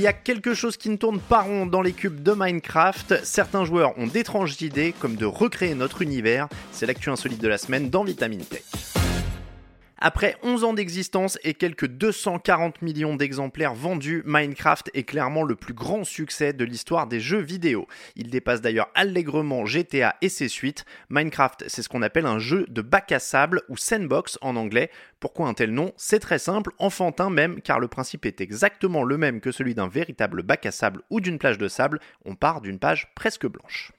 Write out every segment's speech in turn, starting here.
Il y a quelque chose qui ne tourne pas rond dans les cubes de Minecraft. Certains joueurs ont d'étranges idées, comme de recréer notre univers. C'est l'actu insolite de la semaine dans Vitamine Tech. Après 11 ans d'existence et quelques 240 millions d'exemplaires vendus, Minecraft est clairement le plus grand succès de l'histoire des jeux vidéo. Il dépasse d'ailleurs allègrement GTA et ses suites. Minecraft, c'est ce qu'on appelle un jeu de bac à sable ou sandbox en anglais. Pourquoi un tel nom? C'est très simple, enfantin même, car le principe est exactement le même que celui d'un véritable bac à sable ou d'une plage de sable. On part d'une page presque blanche.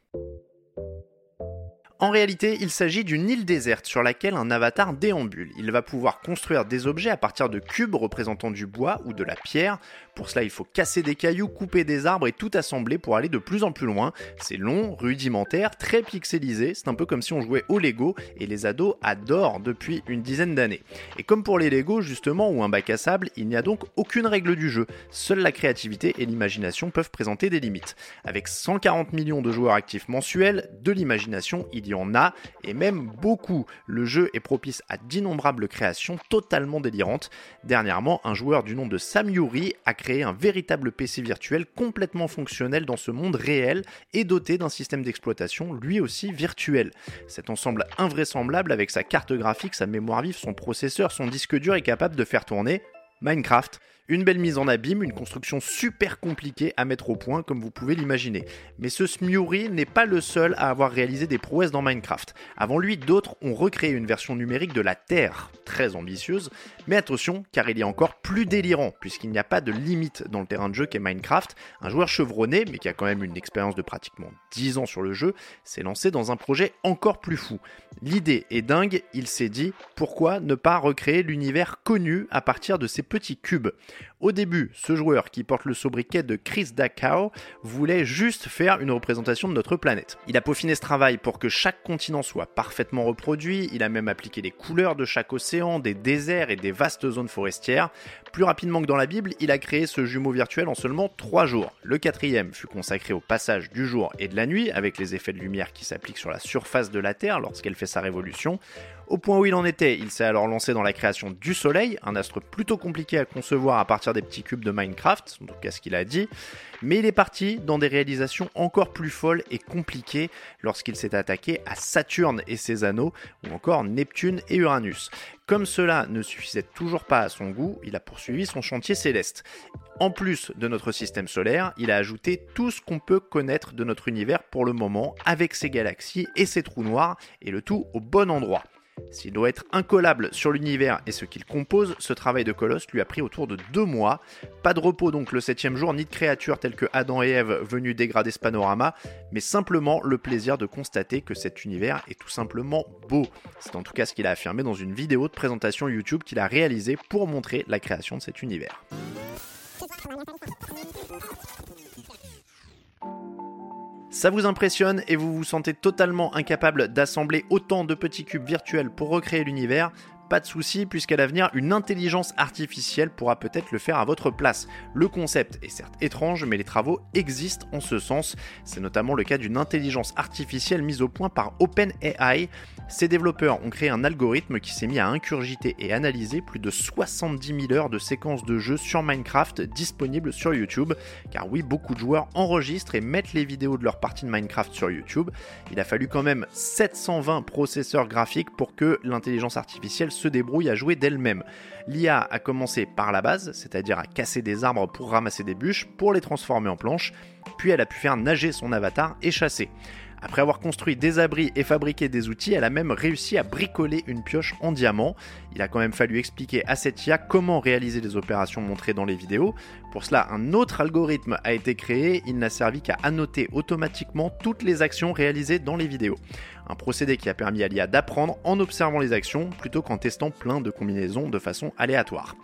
En réalité, il s'agit d'une île déserte sur laquelle un avatar déambule. Il va pouvoir construire des objets à partir de cubes représentant du bois ou de la pierre. Pour cela, il faut casser des cailloux, couper des arbres et tout assembler pour aller de plus en plus loin. C'est long, rudimentaire, très pixelisé, c'est un peu comme si on jouait au Lego et les ados adorent depuis une dizaine d'années. Et comme pour les Lego justement ou un bac à sable, il n'y a donc aucune règle du jeu. Seule la créativité et l'imagination peuvent présenter des limites. Avec 140 millions de joueurs actifs mensuels, de l'imagination, il y y en a, et même beaucoup. Le jeu est propice à d'innombrables créations totalement délirantes. Dernièrement, un joueur du nom de Sam Yuri a créé un véritable PC virtuel complètement fonctionnel dans ce monde réel et doté d'un système d'exploitation lui aussi virtuel. Cet ensemble invraisemblable avec sa carte graphique, sa mémoire vive, son processeur, son disque dur est capable de faire tourner Minecraft une belle mise en abîme, une construction super compliquée à mettre au point comme vous pouvez l'imaginer. Mais ce Smuri n'est pas le seul à avoir réalisé des prouesses dans Minecraft. Avant lui, d'autres ont recréé une version numérique de la Terre, très ambitieuse, mais attention car il a encore plus délirant puisqu'il n'y a pas de limite dans le terrain de jeu qu'est Minecraft. Un joueur chevronné, mais qui a quand même une expérience de pratiquement 10 ans sur le jeu, s'est lancé dans un projet encore plus fou. L'idée est dingue, il s'est dit pourquoi ne pas recréer l'univers connu à partir de ces petits cubes. Au début, ce joueur qui porte le sobriquet de Chris Dachau voulait juste faire une représentation de notre planète. Il a peaufiné ce travail pour que chaque continent soit parfaitement reproduit, il a même appliqué les couleurs de chaque océan, des déserts et des vastes zones forestières. Plus rapidement que dans la Bible, il a créé ce jumeau virtuel en seulement 3 jours. Le quatrième fut consacré au passage du jour et de la nuit, avec les effets de lumière qui s'appliquent sur la surface de la Terre lorsqu'elle fait sa révolution. Au point où il en était, il s'est alors lancé dans la création du Soleil, un astre plutôt compliqué à concevoir à partir des petits cubes de Minecraft, en tout cas ce qu'il a dit, mais il est parti dans des réalisations encore plus folles et compliquées lorsqu'il s'est attaqué à Saturne et ses anneaux, ou encore Neptune et Uranus. Comme cela ne suffisait toujours pas à son goût, il a poursuivi son chantier céleste. En plus de notre système solaire, il a ajouté tout ce qu'on peut connaître de notre univers pour le moment, avec ses galaxies et ses trous noirs, et le tout au bon endroit. S'il doit être incollable sur l'univers et ce qu'il compose, ce travail de colosse lui a pris autour de deux mois. Pas de repos donc le septième jour, ni de créatures telles que Adam et Ève venus dégrader ce panorama, mais simplement le plaisir de constater que cet univers est tout simplement beau. C'est en tout cas ce qu'il a affirmé dans une vidéo de présentation YouTube qu'il a réalisée pour montrer la création de cet univers. Ça vous impressionne et vous vous sentez totalement incapable d'assembler autant de petits cubes virtuels pour recréer l'univers pas de souci, puisqu'à l'avenir, une intelligence artificielle pourra peut-être le faire à votre place. Le concept est certes étrange, mais les travaux existent en ce sens. C'est notamment le cas d'une intelligence artificielle mise au point par OpenAI. Ces développeurs ont créé un algorithme qui s'est mis à incurgiter et analyser plus de 70 000 heures de séquences de jeux sur Minecraft disponibles sur YouTube. Car oui, beaucoup de joueurs enregistrent et mettent les vidéos de leur partie de Minecraft sur YouTube. Il a fallu quand même 720 processeurs graphiques pour que l'intelligence artificielle se débrouille à jouer d'elle-même. L'IA a commencé par la base, c'est-à-dire à casser des arbres pour ramasser des bûches, pour les transformer en planches, puis elle a pu faire nager son avatar et chasser. Après avoir construit des abris et fabriqué des outils, elle a même réussi à bricoler une pioche en diamant. Il a quand même fallu expliquer à cette IA comment réaliser les opérations montrées dans les vidéos. Pour cela, un autre algorithme a été créé, il n'a servi qu'à annoter automatiquement toutes les actions réalisées dans les vidéos. Un procédé qui a permis à l'IA d'apprendre en observant les actions plutôt qu'en testant plein de combinaisons de façon aléatoire.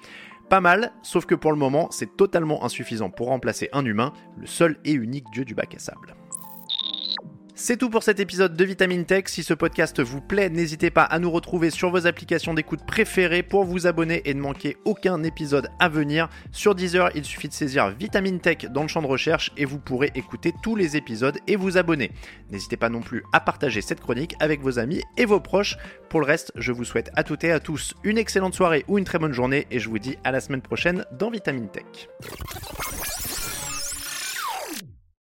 Pas mal, sauf que pour le moment, c'est totalement insuffisant pour remplacer un humain, le seul et unique dieu du bac à sable. C'est tout pour cet épisode de Vitamine Tech. Si ce podcast vous plaît, n'hésitez pas à nous retrouver sur vos applications d'écoute préférées pour vous abonner et ne manquer aucun épisode à venir. Sur Deezer, il suffit de saisir Vitamine Tech dans le champ de recherche et vous pourrez écouter tous les épisodes et vous abonner. N'hésitez pas non plus à partager cette chronique avec vos amis et vos proches. Pour le reste, je vous souhaite à toutes et à tous une excellente soirée ou une très bonne journée et je vous dis à la semaine prochaine dans Vitamine Tech.